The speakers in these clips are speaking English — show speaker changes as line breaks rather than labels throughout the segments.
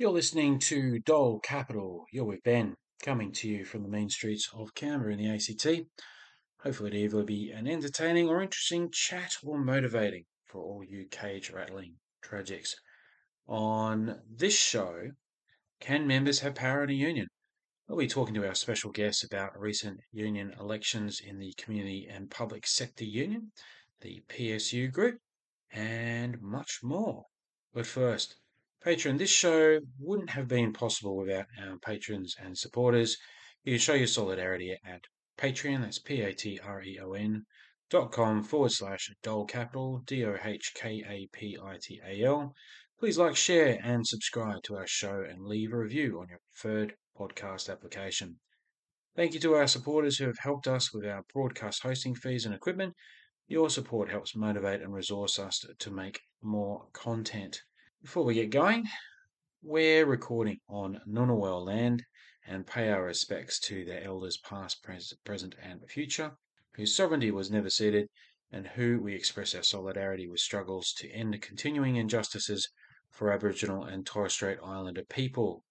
You're listening to Dole Capital. You're with Ben, coming to you from the main streets of Canberra in the ACT. Hopefully, it'll either be an entertaining or interesting chat or motivating for all you cage rattling tragics. On this show, can members have power in a union? We'll be talking to our special guests about recent union elections in the Community and Public Sector Union, the PSU Group, and much more. But first, Patreon, this show wouldn't have been possible without our patrons and supporters. You show your solidarity at Patreon, that's P-A-T-R-E-O-N dot com forward slash Dole Capital, D-O-H-K-A-P-I-T-A-L. Please like, share, and subscribe to our show and leave a review on your preferred podcast application. Thank you to our supporters who have helped us with our broadcast hosting fees and equipment. Your support helps motivate and resource us to make more content. Before we get going, we're recording on Ngunnawal land and pay our respects to their elders past, present, and future, whose sovereignty was never ceded, and who we express our solidarity with struggles to end continuing injustices for Aboriginal and Torres Strait Islander people.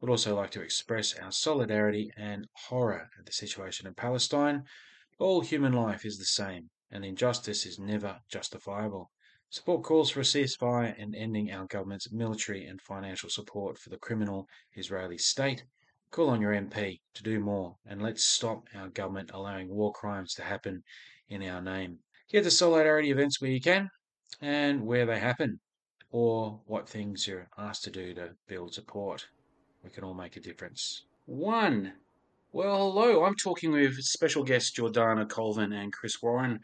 We'd also like to express our solidarity and horror at the situation in Palestine. All human life is the same, and injustice is never justifiable. Support calls for a ceasefire and ending our government's military and financial support for the criminal Israeli state. Call on your MP to do more, and let's stop our government allowing war crimes to happen in our name. Get to solidarity events where you can and where they happen or what things you're asked to do to build support. We can all make a difference. One. Well, hello. I'm talking with special guests Jordana Colvin and Chris Warren,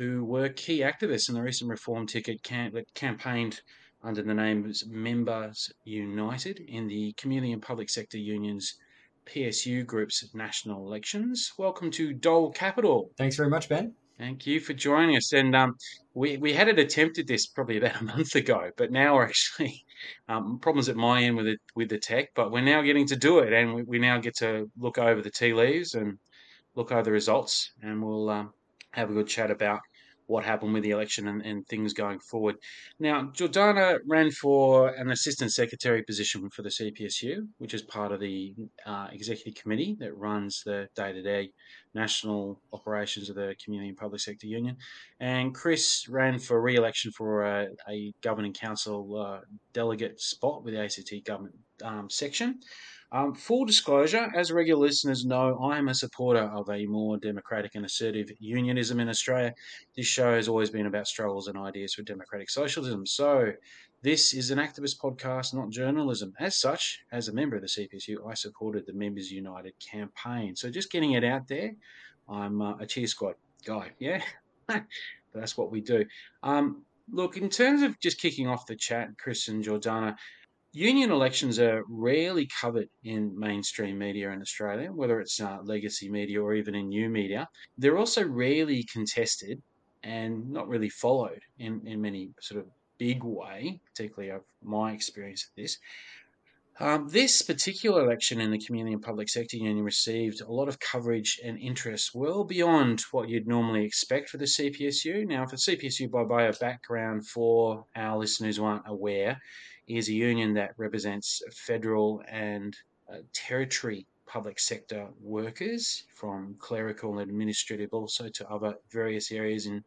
who were key activists in the recent reform ticket camp- that campaigned under the name Members United in the Community and Public Sector Union's PSU Group's of national elections. Welcome to Dole Capital.
Thanks very much, Ben.
Thank you for joining us. And um, we, we had an attempt at this probably about a month ago, but now we're actually um, problems at my end with it with the tech, but we're now getting to do it, and we, we now get to look over the tea leaves and look over the results, and we'll um, have a good chat about what happened with the election and, and things going forward. Now, Jordana ran for an assistant secretary position for the CPSU, which is part of the uh, executive committee that runs the day to day national operations of the Community and Public Sector Union. And Chris ran for re election for a, a governing council uh, delegate spot with the ACT government um, section. Um, full disclosure, as regular listeners know, I am a supporter of a more democratic and assertive unionism in Australia. This show has always been about struggles and ideas for democratic socialism. So, this is an activist podcast, not journalism. As such, as a member of the CPSU, I supported the Members United campaign. So, just getting it out there, I'm uh, a cheer squad guy. Yeah, that's what we do. Um, look, in terms of just kicking off the chat, Chris and Jordana, Union elections are rarely covered in mainstream media in Australia, whether it's uh, legacy media or even in new media. They're also rarely contested and not really followed in, in many sort of big way, particularly of my experience of this. Um, this particular election in the Community and Public Sector Union received a lot of coverage and interest well beyond what you'd normally expect for the CPSU. Now, for CPSU, by way of background for our listeners who aren't aware, is a union that represents federal and uh, territory public sector workers from clerical and administrative also to other various areas in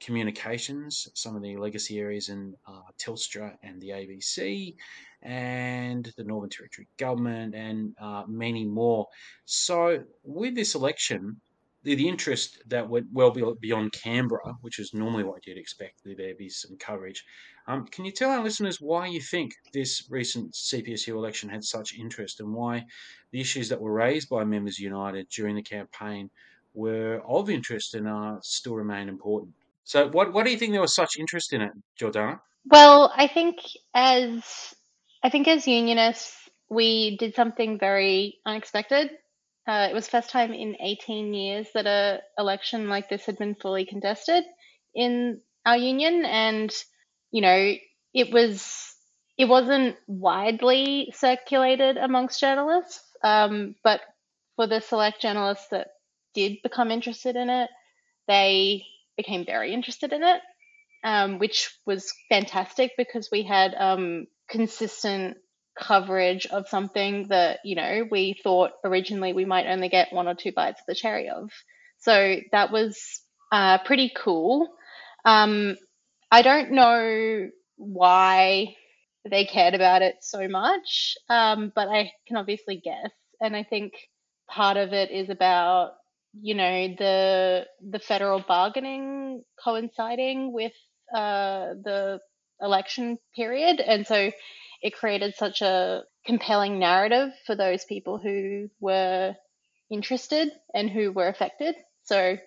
communications, some of the legacy areas in uh, Telstra and the ABC, and the Northern Territory Government, and uh, many more. So, with this election, the, the interest that went well beyond Canberra, which is normally what you'd expect there be some coverage. Um, can you tell our listeners why you think this recent CPSU election had such interest and why the issues that were raised by Members United during the campaign were of interest and uh, still remain important? So, what, what do you think there was such interest in it, Jordana?
Well, I think as I think as unionists, we did something very unexpected. Uh, it was first time in 18 years that a election like this had been fully contested in our union, and you know it was it wasn't widely circulated amongst journalists, um, but for the select journalists that did become interested in it, they became very interested in it, um, which was fantastic because we had um, consistent coverage of something that, you know, we thought originally we might only get one or two bites of the cherry of. So that was uh, pretty cool. Um, I don't know why they cared about it so much, um, but I can obviously guess. And I think part of it is about you know the the federal bargaining coinciding with uh, the election period, and so it created such a compelling narrative for those people who were interested and who were affected. So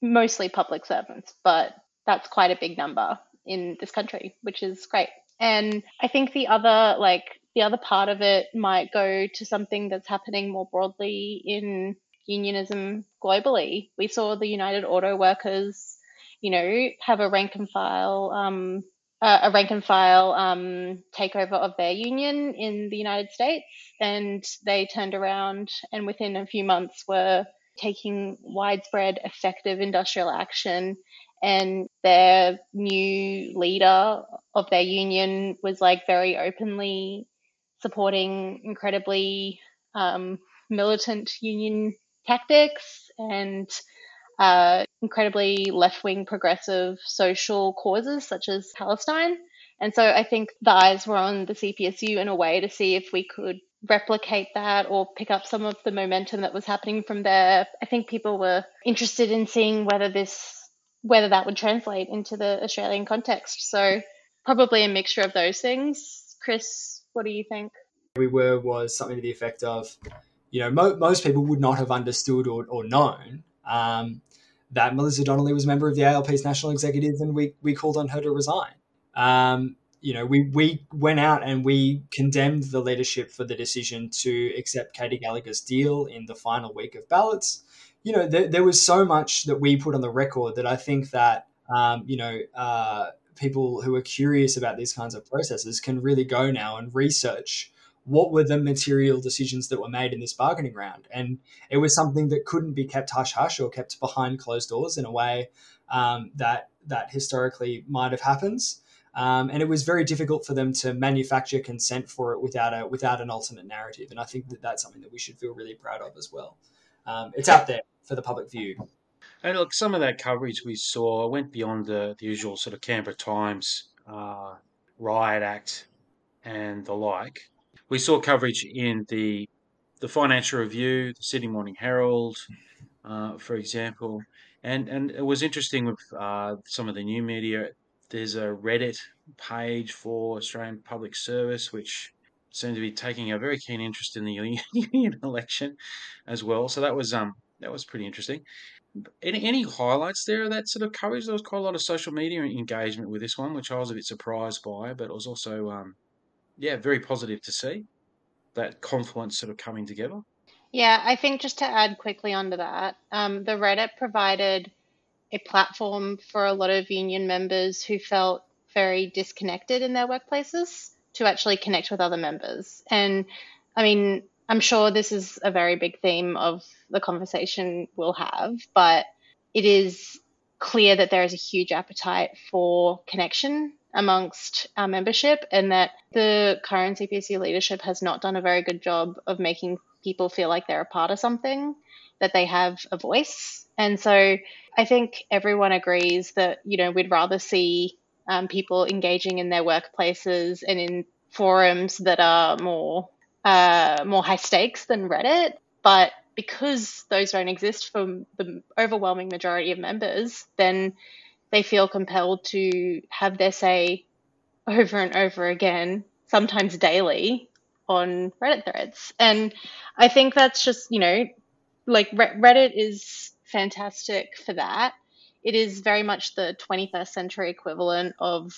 mostly public servants, but that's quite a big number in this country, which is great. And I think the other like the other part of it might go to something that's happening more broadly in unionism globally. We saw the United Auto Workers, you know, have a rank and file um, uh, a rank and file um, takeover of their union in the United States, and they turned around and within a few months were taking widespread, effective industrial action. And their new leader of their union was like very openly supporting incredibly um, militant union tactics and uh, incredibly left wing progressive social causes such as Palestine. And so I think the eyes were on the CPSU in a way to see if we could replicate that or pick up some of the momentum that was happening from there. I think people were interested in seeing whether this whether that would translate into the Australian context. So probably a mixture of those things. Chris, what do you think?
We were was something to the effect of, you know, mo- most people would not have understood or, or known um, that Melissa Donnelly was a member of the ALP's national executive, and we we called on her to resign. Um, you know, we we went out and we condemned the leadership for the decision to accept Katy Gallagher's deal in the final week of ballots. You know, there, there was so much that we put on the record that I think that um, you know. Uh, people who are curious about these kinds of processes can really go now and research what were the material decisions that were made in this bargaining round? And it was something that couldn't be kept hush hush or kept behind closed doors in a way um, that that historically might have happened. Um, and it was very difficult for them to manufacture consent for it without a without an alternate narrative. And I think that that's something that we should feel really proud of as well. Um, it's out there for the public view.
And look, some of that coverage we saw went beyond the, the usual sort of Canberra Times uh, RiotACT and the like we saw coverage in the the Financial Review, the Sydney Morning Herald, uh, for example, and and it was interesting with uh, some of the new media. There's a Reddit page for Australian Public Service, which seemed to be taking a very keen interest in the union election as well. So that was um that was pretty interesting. Any, any highlights there of that sort of coverage? There was quite a lot of social media engagement with this one, which I was a bit surprised by, but it was also um, yeah, very positive to see that confluence sort of coming together.
Yeah, I think just to add quickly onto that, um, the Reddit provided a platform for a lot of union members who felt very disconnected in their workplaces to actually connect with other members. And I mean, I'm sure this is a very big theme of the conversation we'll have, but it is clear that there is a huge appetite for connection amongst our membership, and that the current CPSU leadership has not done a very good job of making people feel like they're a part of something, that they have a voice. And so I think everyone agrees that, you know, we'd rather see um, people engaging in their workplaces and in forums that are more uh, more high stakes than Reddit. But because those don't exist for the overwhelming majority of members, then they feel compelled to have their say over and over again, sometimes daily, on Reddit threads. And I think that's just, you know, like Reddit is fantastic for that. It is very much the 21st century equivalent of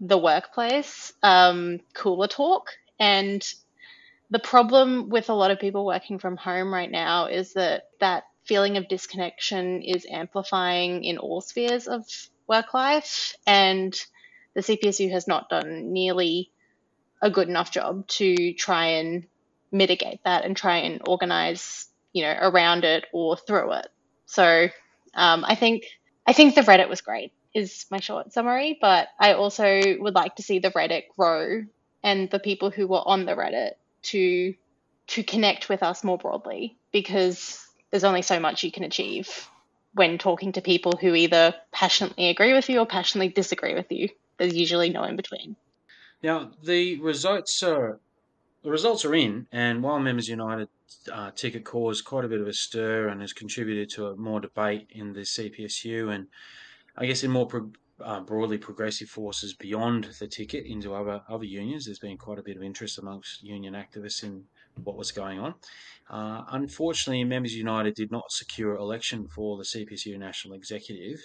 the workplace, um, cooler talk. And the problem with a lot of people working from home right now is that that feeling of disconnection is amplifying in all spheres of work life, and the CPSU has not done nearly a good enough job to try and mitigate that and try and organize, you know, around it or through it. So um, I think I think the Reddit was great is my short summary, but I also would like to see the Reddit grow and the people who were on the Reddit to to connect with us more broadly because there's only so much you can achieve when talking to people who either passionately agree with you or passionately disagree with you. There's usually no in between.
Now the results are the results are in, and while Members United uh, ticket caused quite a bit of a stir and has contributed to a more debate in the CPSU and I guess in more pro- uh, broadly progressive forces beyond the ticket into other other unions, there's been quite a bit of interest amongst union activists in what was going on. Uh, unfortunately, Members United did not secure election for the CPSU National Executive.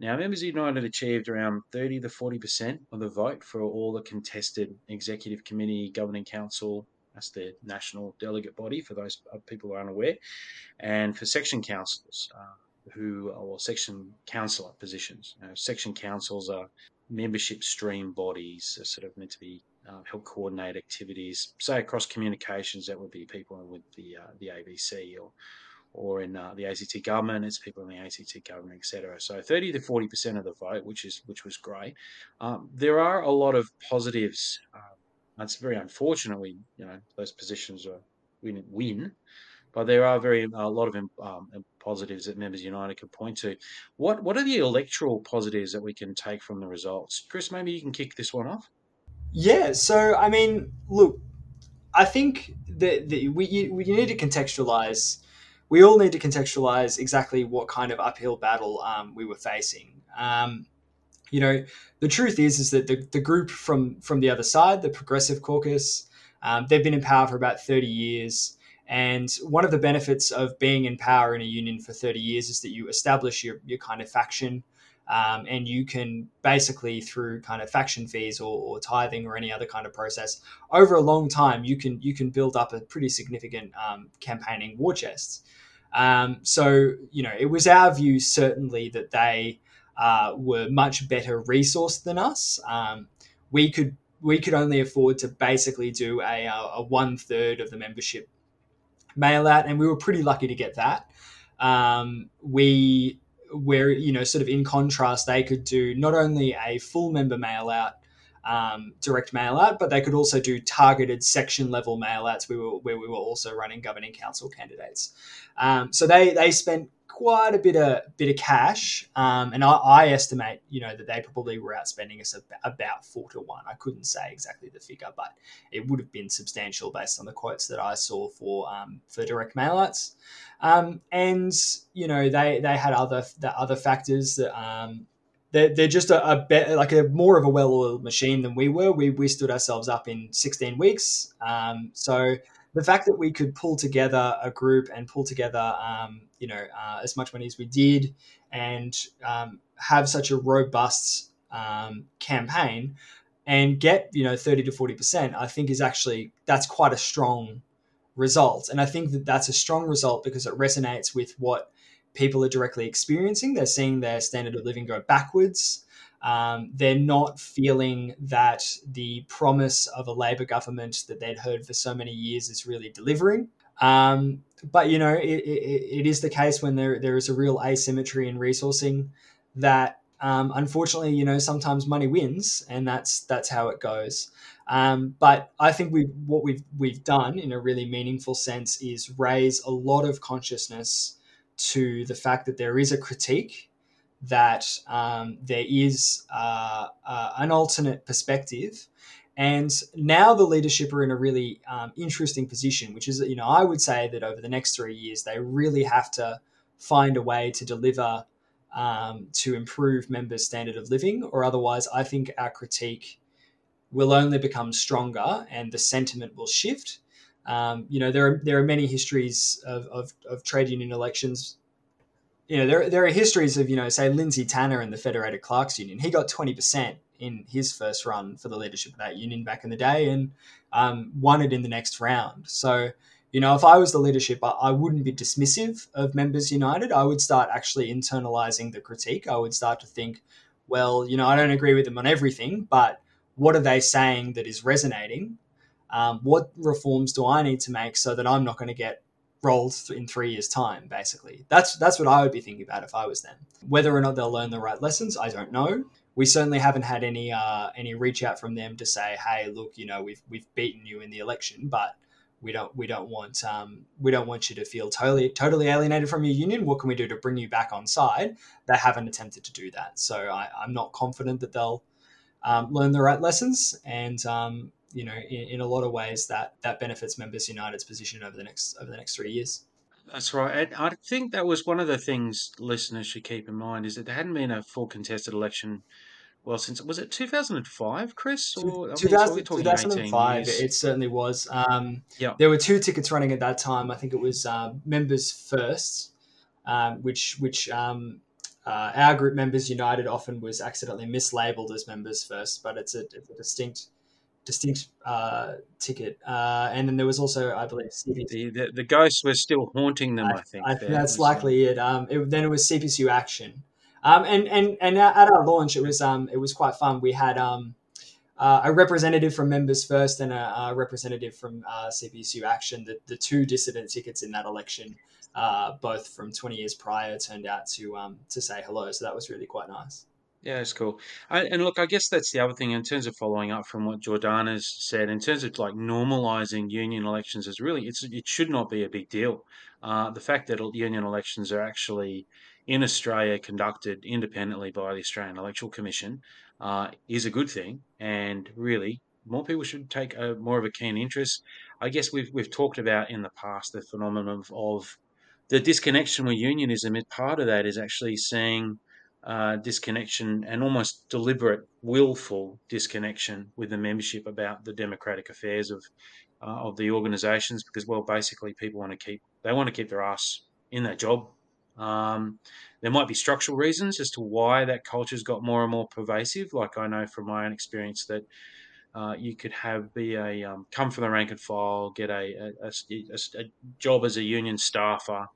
Now, Members United achieved around 30 to 40% of the vote for all the contested Executive Committee, Governing Council, that's the national delegate body for those people who are unaware, and for section councils, uh, who or section councillor positions. You know, section councils are membership stream bodies, are sort of meant to be uh, help coordinate activities, say across communications. That would be people with the uh, the ABC or or in uh, the ACT government, it's people in the ACT government, etc. So 30 to 40 percent of the vote, which is which was great. Um, there are a lot of positives. Um, it's very unfortunate we, you know, those positions are win, win but there are very a lot of um, positives that Members United can point to. What what are the electoral positives that we can take from the results? Chris, maybe you can kick this one off.
Yeah. So I mean, look, I think that, that we we need to contextualize we all need to contextualize exactly what kind of uphill battle um, we were facing. Um, you know, the truth is is that the, the group from from the other side, the Progressive Caucus, um, they've been in power for about thirty years. And one of the benefits of being in power in a union for 30 years is that you establish your, your kind of faction. Um, and you can basically through kind of faction fees or, or, tithing or any other kind of process over a long time you can you can build up a pretty significant um, campaigning war chest um, so, you know, it was our view certainly that they uh, were much better resourced than us. Um, we could we could only afford to basically do a, a one third of the membership mail out, and we were pretty lucky to get that. Um, we were, you know, sort of in contrast, they could do not only a full member mail out, um, direct mail out, but they could also do targeted section level mail outs. We were where we were also running governing council candidates. Um, so they they spent quite a bit of bit of cash, um, and I, I, estimate you know that they probably were outspending us about four to one. I couldn't say exactly the figure, but it would have been substantial based on the quotes that I saw for um, for direct mailouts. Um, and you know they they had other the other factors that. Um, they're, they're just a, a like a more of a well-oiled machine than we were. We, we stood ourselves up in 16 weeks. Um, so the fact that we could pull together a group and pull together, um, you know, uh, as much money as we did, and um, have such a robust um, campaign, and get you know thirty to forty percent, I think is actually that's quite a strong result, and I think that that's a strong result because it resonates with what people are directly experiencing. They're seeing their standard of living go backwards. Um, they're not feeling that the promise of a Labor government that they'd heard for so many years is really delivering. Um, but you know, it, it, it is the case when there there is a real asymmetry in resourcing that um, unfortunately, you know, sometimes money wins, and that's that's how it goes. Um, but I think we what we've we've done in a really meaningful sense is raise a lot of consciousness to the fact that there is a critique that um, there is uh, uh, an alternate perspective. And now the leadership are in a really um, interesting position, which is, you know, I would say that over the next three years, they really have to find a way to deliver um, to improve members' standard of living, or otherwise, I think our critique will only become stronger and the sentiment will shift. Um, you know, there are there are many histories of, of, of trade union elections you know, there, there are histories of, you know, say Lindsay Tanner and the Federated Clerks Union. He got 20% in his first run for the leadership of that union back in the day and um, won it in the next round. So, you know, if I was the leadership, I, I wouldn't be dismissive of Members United. I would start actually internalizing the critique. I would start to think, well, you know, I don't agree with them on everything, but what are they saying that is resonating? Um, what reforms do I need to make so that I'm not going to get rolled in three years' time. Basically, that's that's what I would be thinking about if I was them. Whether or not they'll learn the right lessons, I don't know. we certainly haven't had any uh, any reach out from them to say, hey, look, you know, we've we've beaten you in the election, but we don't we don't want um, we don't want you to feel totally totally alienated from your union. What can we do to bring you back on side? They haven't attempted to do that, so I, am not confident that they'll um, learn the right lessons. And um, you know, in, in, a lot of ways, that that benefits Members United's position over the next over the next three years.
That's right. And I think that was one of the things listeners should keep in mind is that there hadn't been a full contested election well since was it 2005 chris?
Or 2000, 2005 it certainly was. Um,
yeah.
there were two tickets running at that time. I think it was uh, members first um, which which um, uh, our group members united often was accidentally mislabeled as members first but it's a, it's a distinct distinct uh, ticket uh, and then there was also i believe
the, the, the, ghosts were still haunting them i, I think
I think that's likely it. Um, it then it was cpsu action um, and and and at our launch, it was um, it was quite fun. We had um, uh, a representative from Members First and a, a representative from uh, CPSU Action. The, the two dissident tickets in that election, uh, both from 20 years prior, turned out to um, to say hello. So that was really quite nice.
Yeah, it's cool. I, and look, I guess that's the other thing in terms of following up from what Jordana's said. In terms of like normalizing union elections, is really it's it should not be a big deal. Uh, the fact that union elections are actually in Australia conducted independently by the Australian Electoral Commission uh, is a good thing, and really more people should take a, more of a keen interest. I guess we've we've talked about in the past the phenomenon of, of the disconnection with unionism. Part of that is actually seeing uh, disconnection and almost deliberate, willful disconnection with the membership about the democratic affairs of uh, of the organisations. Because well, basically, people want to keep they want to keep their ass in that job um, there might be structural reasons as to why that culture's got more and more pervasive. Like I know from my own experience that uh, you could have be a um, come from the rank and file, get a a, a, a, job as a union staffer,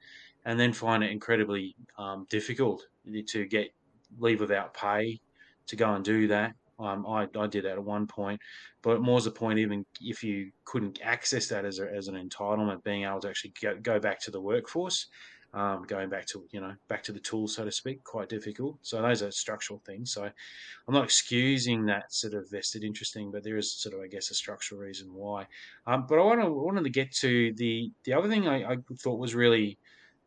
and then find it incredibly um, difficult to get leave without pay to go and do that. Um, I, I did that at one point, but more as a point, even if you couldn't access that as, a, as an entitlement, being able to actually go, go back to the workforce um, going back to you know back to the tools, so to speak, quite difficult. So those are structural things. So I'm not excusing that sort of vested interest thing, but there is sort of I guess a structural reason why. Um, but I want to wanted to get to the the other thing I, I thought was really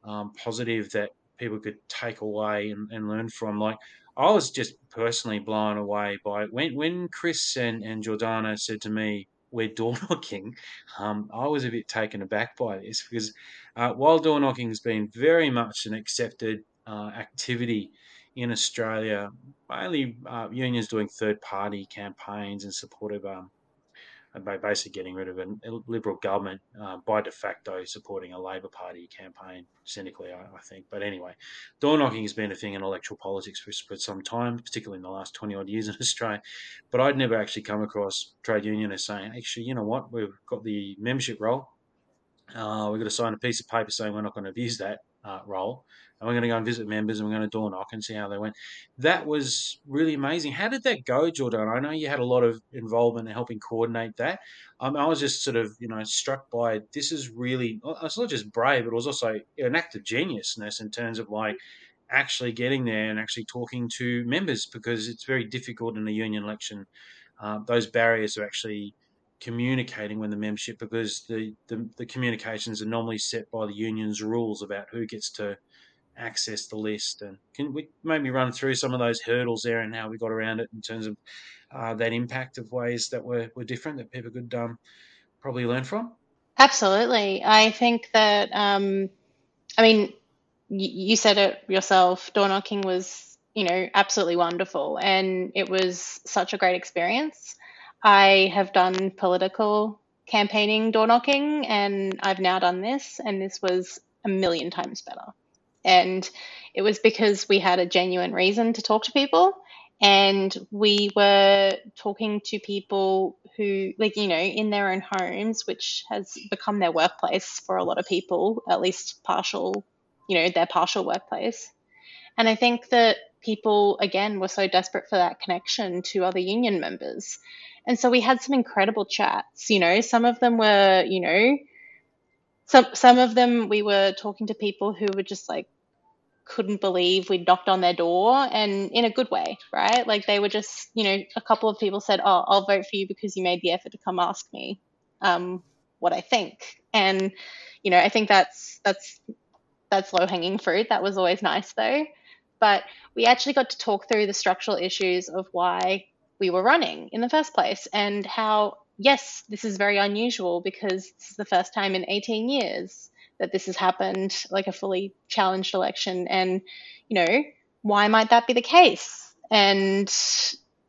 um, positive that people could take away and, and learn from. Like I was just personally blown away by when when Chris and, and Jordana said to me, we're door knocking, um, I was a bit taken aback by this because uh, while door knocking has been very much an accepted uh, activity in Australia, mainly uh, unions doing third party campaigns in support of um, by basically getting rid of a Liberal government uh, by de facto supporting a Labor Party campaign, cynically, I, I, think. But anyway, door knocking has been a thing in electoral politics for, for some time, particularly in the last 20 odd years in Australia. But I'd never actually come across trade unionists saying, actually, you know what, we've got the membership roll. Uh, we've got to sign a piece of paper saying we're not going to abuse that uh, role and we're going to go and visit members and we're going to door knock and see how they went. That was really amazing. How did that go, Jordan? I know you had a lot of involvement in helping coordinate that. Um, I was just sort of, you know, struck by this is really, it's not just brave, but it was also an act of geniusness in terms of like actually getting there and actually talking to members because it's very difficult in a union election. Uh, those barriers are actually communicating with the membership because the, the, the communications are normally set by the union's rules about who gets to access the list. And can we maybe run through some of those hurdles there and how we got around it in terms of uh, that impact of ways that were, were different that people could um, probably learn from?
Absolutely. I think that, um, I mean, you said it yourself, door knocking was, you know, absolutely wonderful. And it was such a great experience. I have done political campaigning door knocking and I've now done this, and this was a million times better. And it was because we had a genuine reason to talk to people. And we were talking to people who, like, you know, in their own homes, which has become their workplace for a lot of people, at least partial, you know, their partial workplace. And I think that people, again, were so desperate for that connection to other union members. And so we had some incredible chats. You know, some of them were, you know, some some of them we were talking to people who were just like couldn't believe we'd knocked on their door and in a good way, right? Like they were just, you know, a couple of people said, Oh, I'll vote for you because you made the effort to come ask me um, what I think. And, you know, I think that's that's that's low hanging fruit. That was always nice though. But we actually got to talk through the structural issues of why we were running in the first place and how yes, this is very unusual because this is the first time in 18 years that this has happened, like a fully challenged election. And, you know, why might that be the case? And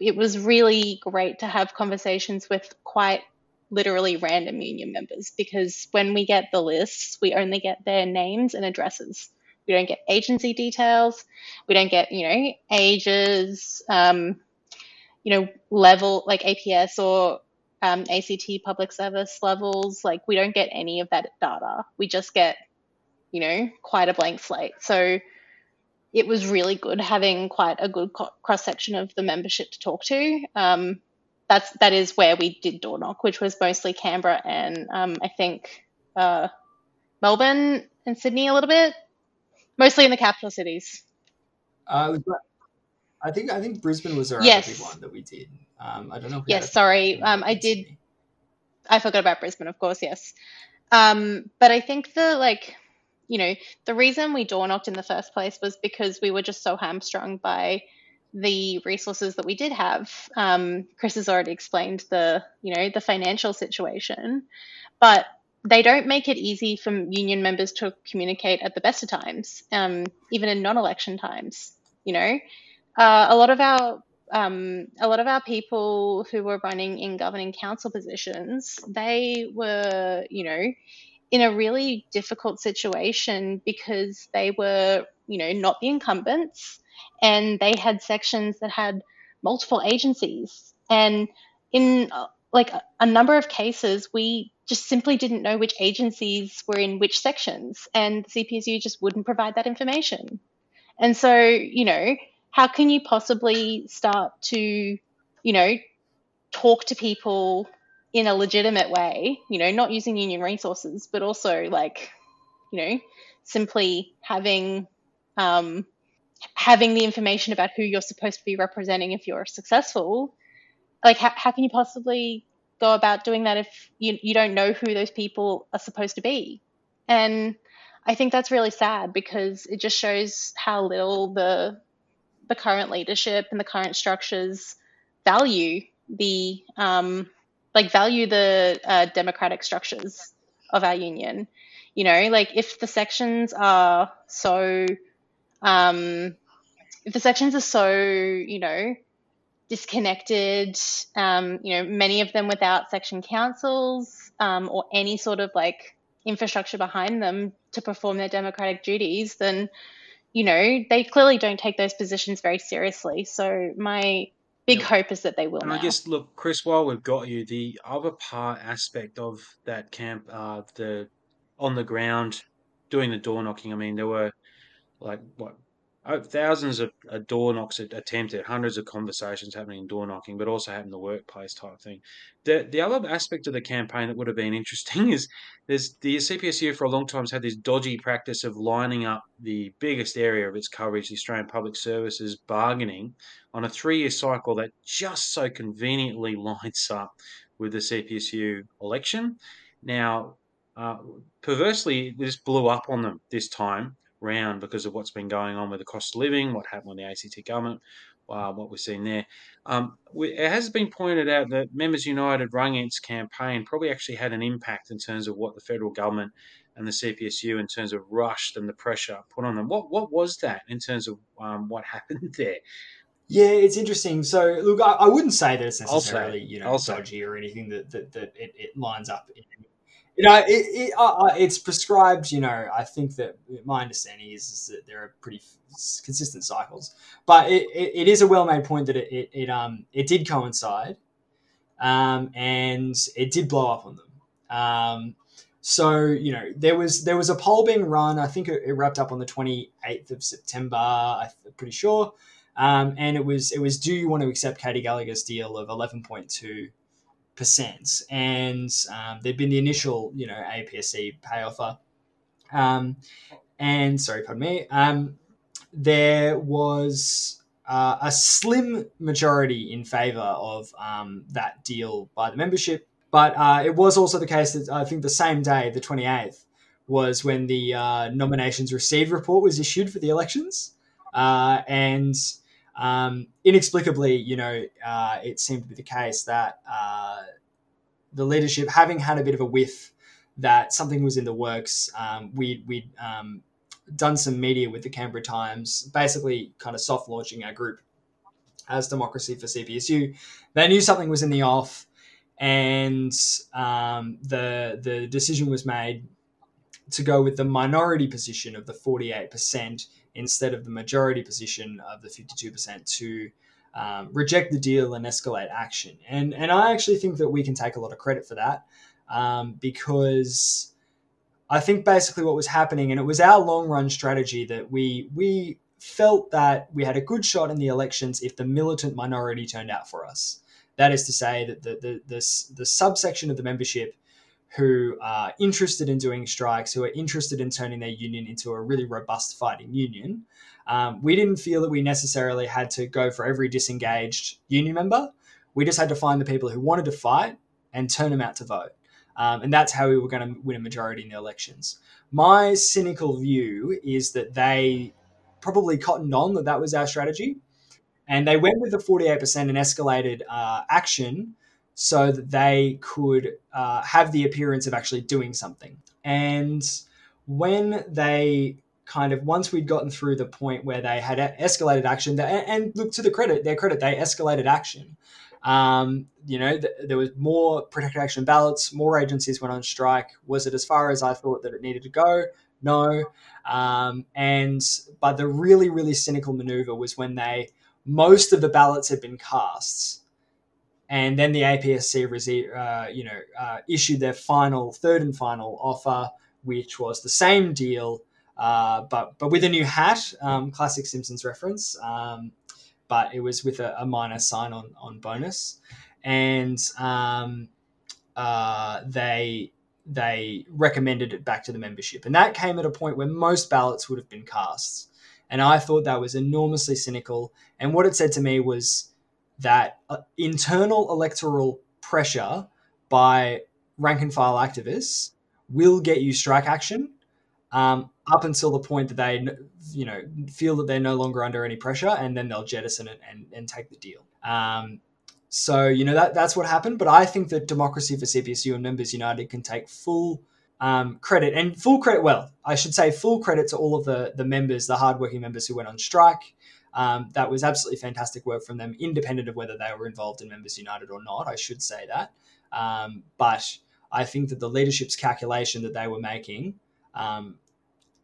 it was really great to have conversations with quite literally random union members because when we get the lists, we only get their names and addresses. We don't get agency details. We don't get, you know, ages, um, you know, level like APS or um, ACT public service levels. Like we don't get any of that data. We just get, you know, quite a blank slate. So it was really good having quite a good cross section of the membership to talk to. Um, that's that is where we did door knock, which was mostly Canberra and um, I think uh, Melbourne and Sydney a little bit, mostly in the capital cities.
Uh, I think I think Brisbane was our yes. one that we did. Um, I don't know.
yes, sorry. Um, I did. I forgot about Brisbane, of course. Yes, um, but I think the like, you know, the reason we door knocked in the first place was because we were just so hamstrung by the resources that we did have. Um, Chris has already explained the, you know, the financial situation, but they don't make it easy for union members to communicate at the best of times, um, even in non-election times. You know, uh, a lot of our um, a lot of our people who were running in governing council positions, they were, you know, in a really difficult situation because they were, you know, not the incumbents and they had sections that had multiple agencies. And in like a number of cases, we just simply didn't know which agencies were in which sections, and the CPSU just wouldn't provide that information. And so, you know, how can you possibly start to, you know, talk to people in a legitimate way, you know, not using union resources, but also like, you know, simply having um, having the information about who you're supposed to be representing if you're successful. Like, how, how can you possibly go about doing that if you, you don't know who those people are supposed to be? And I think that's really sad because it just shows how little the the current leadership and the current structures value the um, like value the uh, democratic structures of our union. You know, like if the sections are so, um, if the sections are so, you know, disconnected, um, you know, many of them without section councils um, or any sort of like infrastructure behind them to perform their democratic duties, then you know, they clearly don't take those positions very seriously. So my big hope is that they will.
And
now.
I guess, look, Chris, while we've got you, the other part aspect of that camp, uh, the on the ground doing the door knocking. I mean, there were like what thousands of, of door knocks attempted, hundreds of conversations happening in door knocking, but also happening in the workplace type thing. The the other aspect of the campaign that would have been interesting is there's the CPSU for a long time has had this dodgy practice of lining up the biggest area of its coverage, the Australian Public Services bargaining, on a three year cycle that just so conveniently lines up with the CPSU election. Now, uh, perversely, this blew up on them this time round because of what's been going on with the cost of living, what happened with the ACT government, uh, what we've seen there. Um, we, it has been pointed out that Members United Rungent's campaign probably actually had an impact in terms of what the federal government and the CPSU in terms of rushed and the pressure put on them. What what was that in terms of um, what happened there?
Yeah, it's interesting. So, look, I, I wouldn't say that it's necessarily you know dodgy or anything that that, that it, it lines up in you know, it, it uh, it's prescribed. You know, I think that my understanding is, is that there are pretty consistent cycles, but it, it, is a well-made point that it, it, um it did coincide, um, and it did blow up on them. Um, so you know, there was there was a poll being run. I think it, it wrapped up on the twenty eighth of September. I'm pretty sure. Um, and it was it was do you want to accept Katy Gallagher's deal of eleven point two percent, and um, there'd been the initial, you know, APSC pay offer, um, and sorry, pardon me, um, there was uh, a slim majority in favour of um, that deal by the membership. But uh, it was also the case that I think the same day, the 28th, was when the uh, nominations received report was issued for the elections. Uh, and um, inexplicably, you know, uh, it seemed to be the case that uh, the leadership, having had a bit of a whiff that something was in the works, um, we, we'd um, done some media with the Canberra Times, basically kind of soft launching our group as Democracy for CPSU. They knew something was in the off, and um, the the decision was made to go with the minority position of the 48% instead of the majority position of the 52% to um, reject the deal and escalate action. And, and I actually think that we can take a lot of credit for that um, because I think basically what was happening, and it was our long run strategy that we, we felt that we had a good shot in the elections if the militant minority turned out for us. That is to say, that the, the, the, the subsection of the membership who are interested in doing strikes, who are interested in turning their union into a really robust fighting union. Um, we didn't feel that we necessarily had to go for every disengaged union member. We just had to find the people who wanted to fight and turn them out to vote. Um, and that's how we were going to win a majority in the elections. My cynical view is that they probably cottoned on that that was our strategy. And they went with the 48% and escalated uh, action so that they could uh, have the appearance of actually doing something. And when they kind of once we'd gotten through the point where they had escalated action, and, look to the credit, their credit, they escalated action. Um, you know, th- there was more protected action ballots, more agencies went on strike. Was it as far as I thought that it needed to go? No. Um, and but the really, really cynical maneuver was when they most of the ballots had been cast and then the APSC, uh, you know, uh, issued their final, third and final offer, which was the same deal, uh, but but with a new hat, um, classic Simpsons reference. Um, but it was with a, a minor sign on on bonus, and um, uh, they they recommended it back to the membership, and that came at a point where most ballots would have been cast, and I thought that was enormously cynical. And what it said to me was that uh, internal electoral pressure by rank and file activists will get you strike action um, up until the point that they you know feel that they're no longer under any pressure and then they'll jettison it and, and take the deal. Um, so you know that that's what happened but i think that democracy for cpsu and members united can take full um, credit and full credit well i should say full credit to all of the the members the hardworking members who went on strike um, that was absolutely fantastic work from them, independent of whether they were involved in Members United or not. I should say that. Um, but I think that the leadership's calculation that they were making um,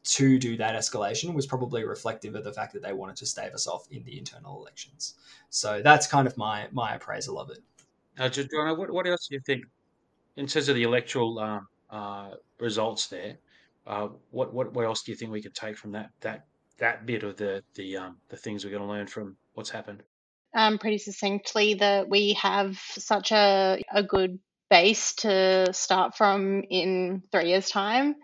to do that escalation was probably reflective of the fact that they wanted to stave us off in the internal elections. So that's kind of my my appraisal of it.
Uh, Jordana, what, what else do you think in terms of the electoral um, uh, results there? Uh, what, what what else do you think we could take from that that that bit of the the um, the things we're going to learn from what's happened?
Um, pretty succinctly, that we have such a a good base to start from in three years' time.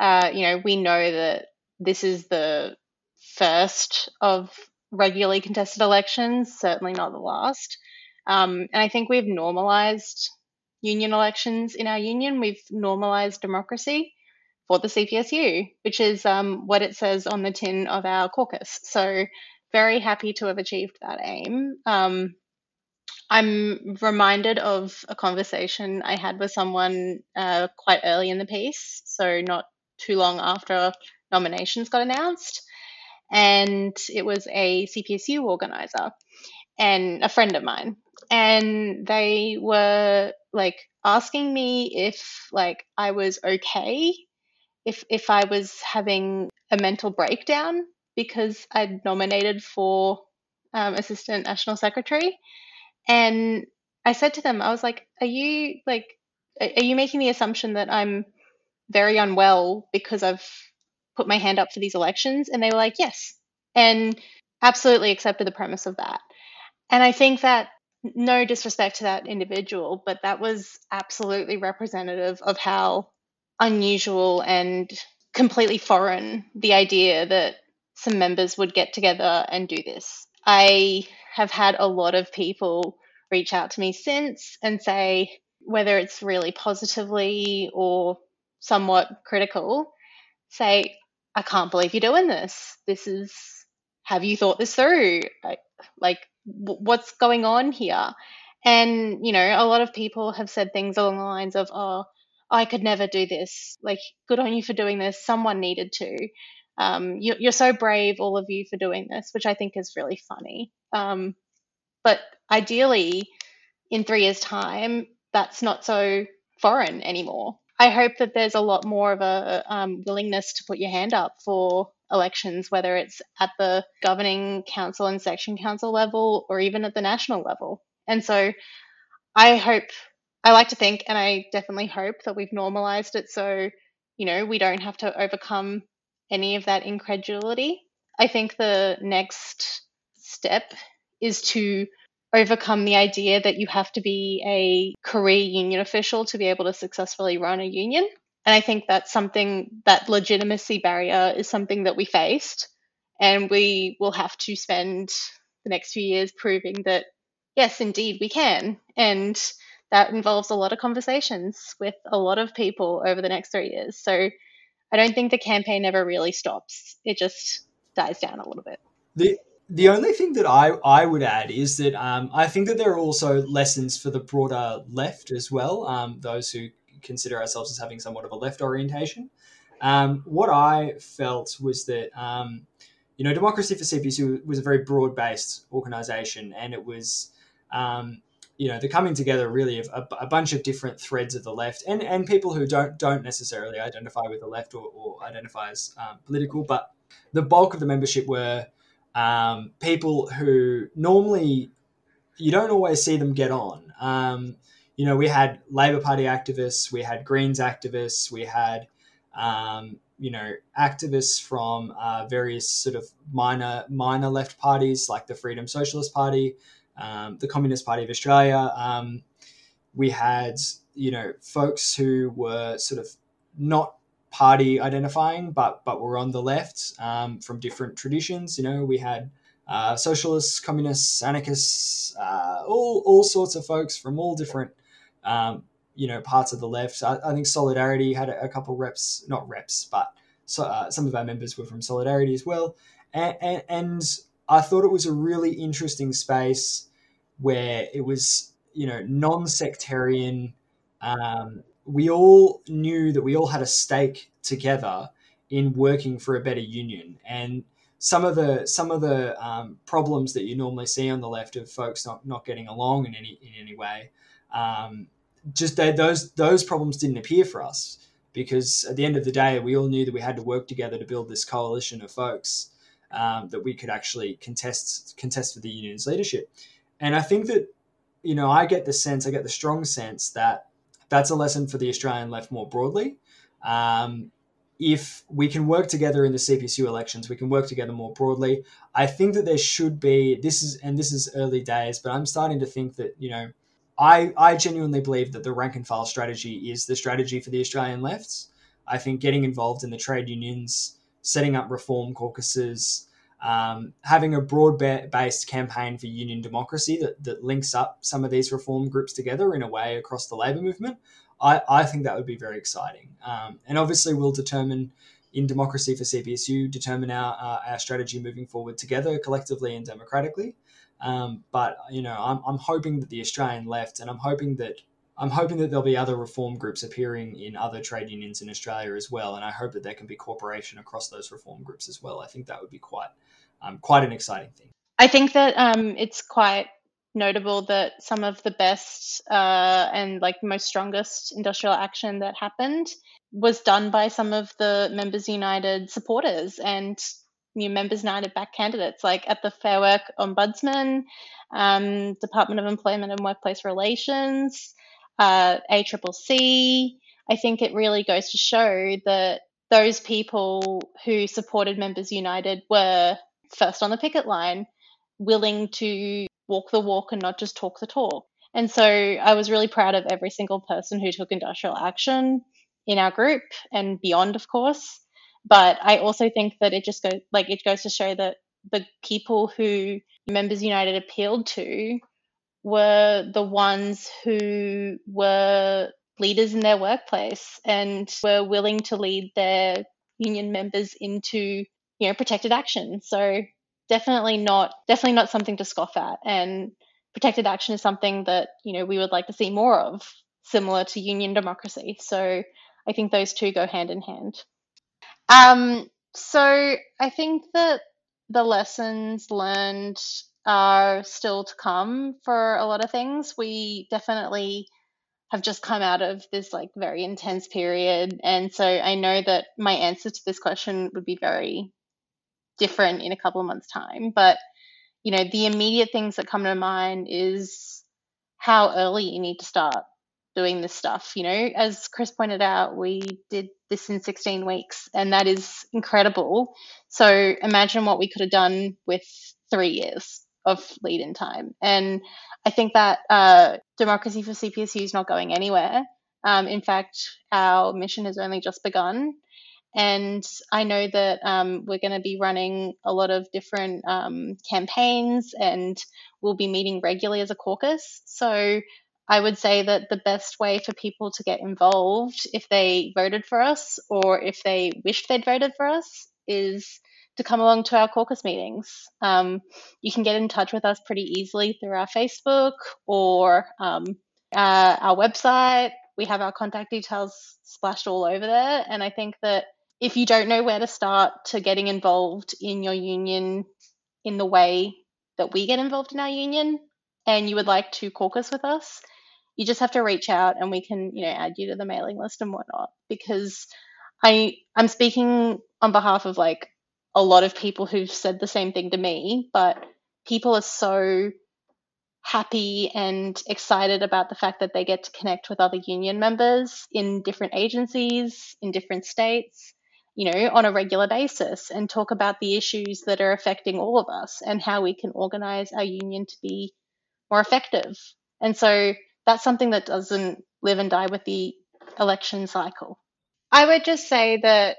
Uh, you know, we know that this is the first of regularly contested elections, certainly not the last. Um, and I think we've normalized union elections in our union. We've normalized democracy for the CPSU, which is um, what it says on the tin of our caucus. So, very happy to have achieved that aim. Um, I'm reminded of a conversation I had with someone uh, quite early in the piece, so not too long after nominations got announced. And it was a CPSU organizer and a friend of mine. And they were like asking me if like I was okay if if I was having a mental breakdown because I'd nominated for um, assistant national secretary, and I said to them, I was like, "Are you like, are you making the assumption that I'm very unwell because I've put my hand up for these elections?" And they were like, "Yes," and absolutely accepted the premise of that. And I think that no disrespect to that individual, but that was absolutely representative of how unusual and completely foreign the idea that some members would get together and do this. I have had a lot of people reach out to me since and say, whether it's really positively or somewhat critical, say, I can't believe you're doing this. This is, have you thought this through? Like, what's going on here? And, you know, a lot of people have said things along the lines of, oh, I could never do this. Like, good on you for doing this. Someone needed to. Um, you, are so brave, all of you, for doing this, which I think is really funny. Um, but ideally, in three years' time, that's not so foreign anymore. I hope that there's a lot more of a um, willingness to put your hand up for elections, whether it's at the governing council and section council level or even at the national level. And so I hope, I like to think, and I definitely hope that we've normalized it so, you know, we don't have to overcome any of that incredulity. I think the next step is to overcome the idea that you have to be a career union official to be able to successfully run a union. And I think that's something that legitimacy barrier is something that we faced. And we will have to spend the next few years proving that, yes, indeed, we can. And that involves a lot of conversations with a lot of people over the next three years. So I don't think the campaign ever really stops. It just dies down a little bit.
The the only thing that I, I would add is that um, I think that there are also lessons for the broader left as well, um, those who consider ourselves as having somewhat of a left orientation. Um, what I felt was that, um, you know, Democracy for CPSU was a very broad based organization and it was, um, you know, the coming together really of a, a, bunch of different threads of the left and, and people who don't don't necessarily identify with the left or, or identify as um, political, but the bulk of the membership were um, people who normally you don't always see them get on. Um, you know, we had Labor Party activists, we had Greens activists, we had um, you know activists from uh, various sort of minor minor left parties like the Freedom Socialist Party, um, the Communist Party of Australia. Um, we had you know folks who were sort of not party identifying, but but were on the left um, from different traditions. You know, we had uh, socialists, communists, anarchists, uh, all all sorts of folks from all different um, you know parts of the left. I, I think Solidarity had a, a, couple reps, not reps, but so, uh, some of our members were from Solidarity as well, and, and, and I thought it was a really interesting space where it was you know non-sectarian. Um, we all knew that we all had a stake together in working for a better union. And some of the some of the um, problems that you normally see on the left of folks not, not getting along in any in any way um, just they, those those problems didn't appear for us because at the end of the day we all knew that we had to work together to build this coalition of folks um, that we could actually contest contest for the union's leadership and I think that you know I get the sense I get the strong sense that that's a lesson for the Australian left more broadly. Um, if we can work together in the CPSU elections, we can work together more broadly. I think that there should be this is and this is early days, but I'm starting to think that you know, I I genuinely believe that the rank and file strategy is the strategy for the Australian lefts. I think getting involved in the trade unions, setting up reform caucuses, um, having a broad based campaign for union democracy that, that links up some of these reform groups together in a way across the labour movement, I, I think that would be very exciting. Um, and obviously, we'll determine in democracy for CPSU, determine our, uh, our strategy moving forward together collectively and democratically. Um, but you know, I'm, I'm hoping that the Australian left, and I'm hoping that I'm hoping that there'll be other reform groups appearing in other trade unions in Australia as well, and I hope that there can be cooperation across those reform groups as well. I think that would be quite um, quite an exciting thing.
I think that um, it's quite notable that some of the best uh, and like most strongest industrial action that happened was done by some of the Members United supporters and new Members United back candidates, like at the Fair Work Ombudsman, um, Department of Employment and Workplace Relations, uh, ACCC. I think it really goes to show that those people who supported Members United were first on the picket line, willing to walk the walk and not just talk the talk. And so I was really proud of every single person who took industrial action in our group and beyond, of course, But I also think that it just goes like it goes to show that the people who Members United appealed to were the ones who were leaders in their workplace and were willing to lead their union members into you know protected action. So definitely not definitely not something to scoff at. And protected action is something that you know we would like to see more of similar to union democracy. So i think those two go hand in hand. Um, so i think that the lessons learned are still to come for a lot of things. We definitely have just come out of this like very intense period. And so i know that my answer to this question would be very different in a couple of months time. But you know the immediate things that come to mind is how early you need to start doing this stuff. You know as chris pointed out we did this in 16 weeks and that is incredible. So imagine what we could have done with three years of lead in time and I think that uh, democracy for CPSU is not going anywhere. Um, in fact, our mission has only just begun. And I know that um, we're going to be running a lot of different um, campaigns and we'll be meeting regularly as a caucus. So I would say that the best way for people to get involved if they voted for us or if they wished they'd voted for us is to come along to our caucus meetings. Um, you can get in touch with us pretty easily through our Facebook or um, uh, our website. We have our contact details splashed all over there. And I think that if you don't know where to start to getting involved in your union in the way that we get involved in our union and you would like to caucus with us, you just have to reach out and we can, you know, add you to the mailing list and whatnot. Because I I'm speaking on behalf of like a lot of people who've said the same thing to me, but people are so happy and excited about the fact that they get to connect with other union members in different agencies, in different states, you know, on a regular basis and talk about the issues that are affecting all of us and how we can organize our union to be more effective. And so that's something that doesn't live and die with the election cycle. I would just say that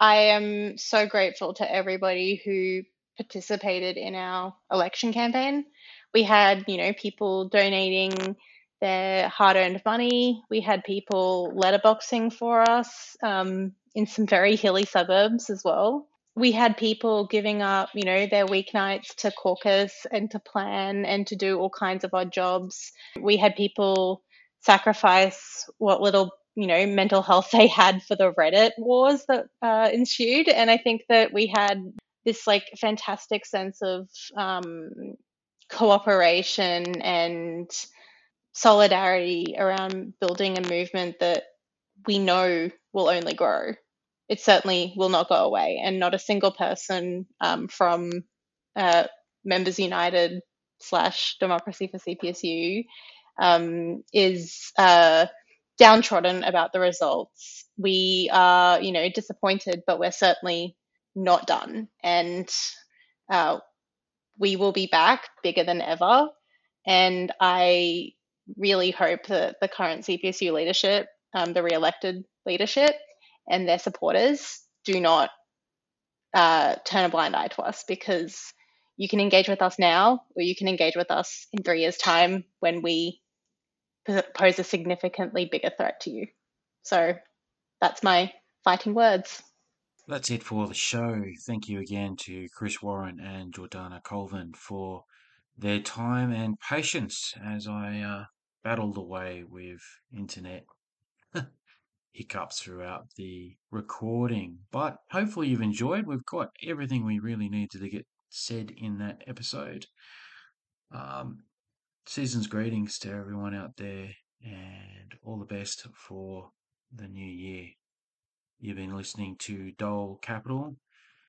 I am so grateful to everybody who participated in our election campaign. We had, you know, people donating their hard earned money. We had people letterboxing for us um, in some very hilly suburbs as well. We had people giving up, you know, their weeknights to caucus and to plan and to do all kinds of odd jobs. We had people sacrifice what little you know mental health they had for the Reddit wars that uh, ensued, and I think that we had this like fantastic sense of um, cooperation and solidarity around building a movement that we know will only grow. It certainly will not go away, and not a single person um, from uh, Members United slash Democracy for CPSU um, is uh, downtrodden about the results. We are, you know, disappointed, but we're certainly not done. And uh, we will be back bigger than ever. And I really hope that the current CPSU leadership, um, the re-elected leadership, and their supporters do not uh, turn a blind eye to us because you can engage with us now, or you can engage with us in three years' time when we pose a significantly bigger threat to you. So that's my fighting words.
That's it for the show. Thank you again to Chris Warren and Jordana Colvin for their time and patience as I uh, battled away with internet hiccups throughout the recording. But hopefully you've enjoyed. We've got everything we really needed to get said in that episode. Um, season's greetings to everyone out there and all the best for the new year. You've been listening to Dole Capital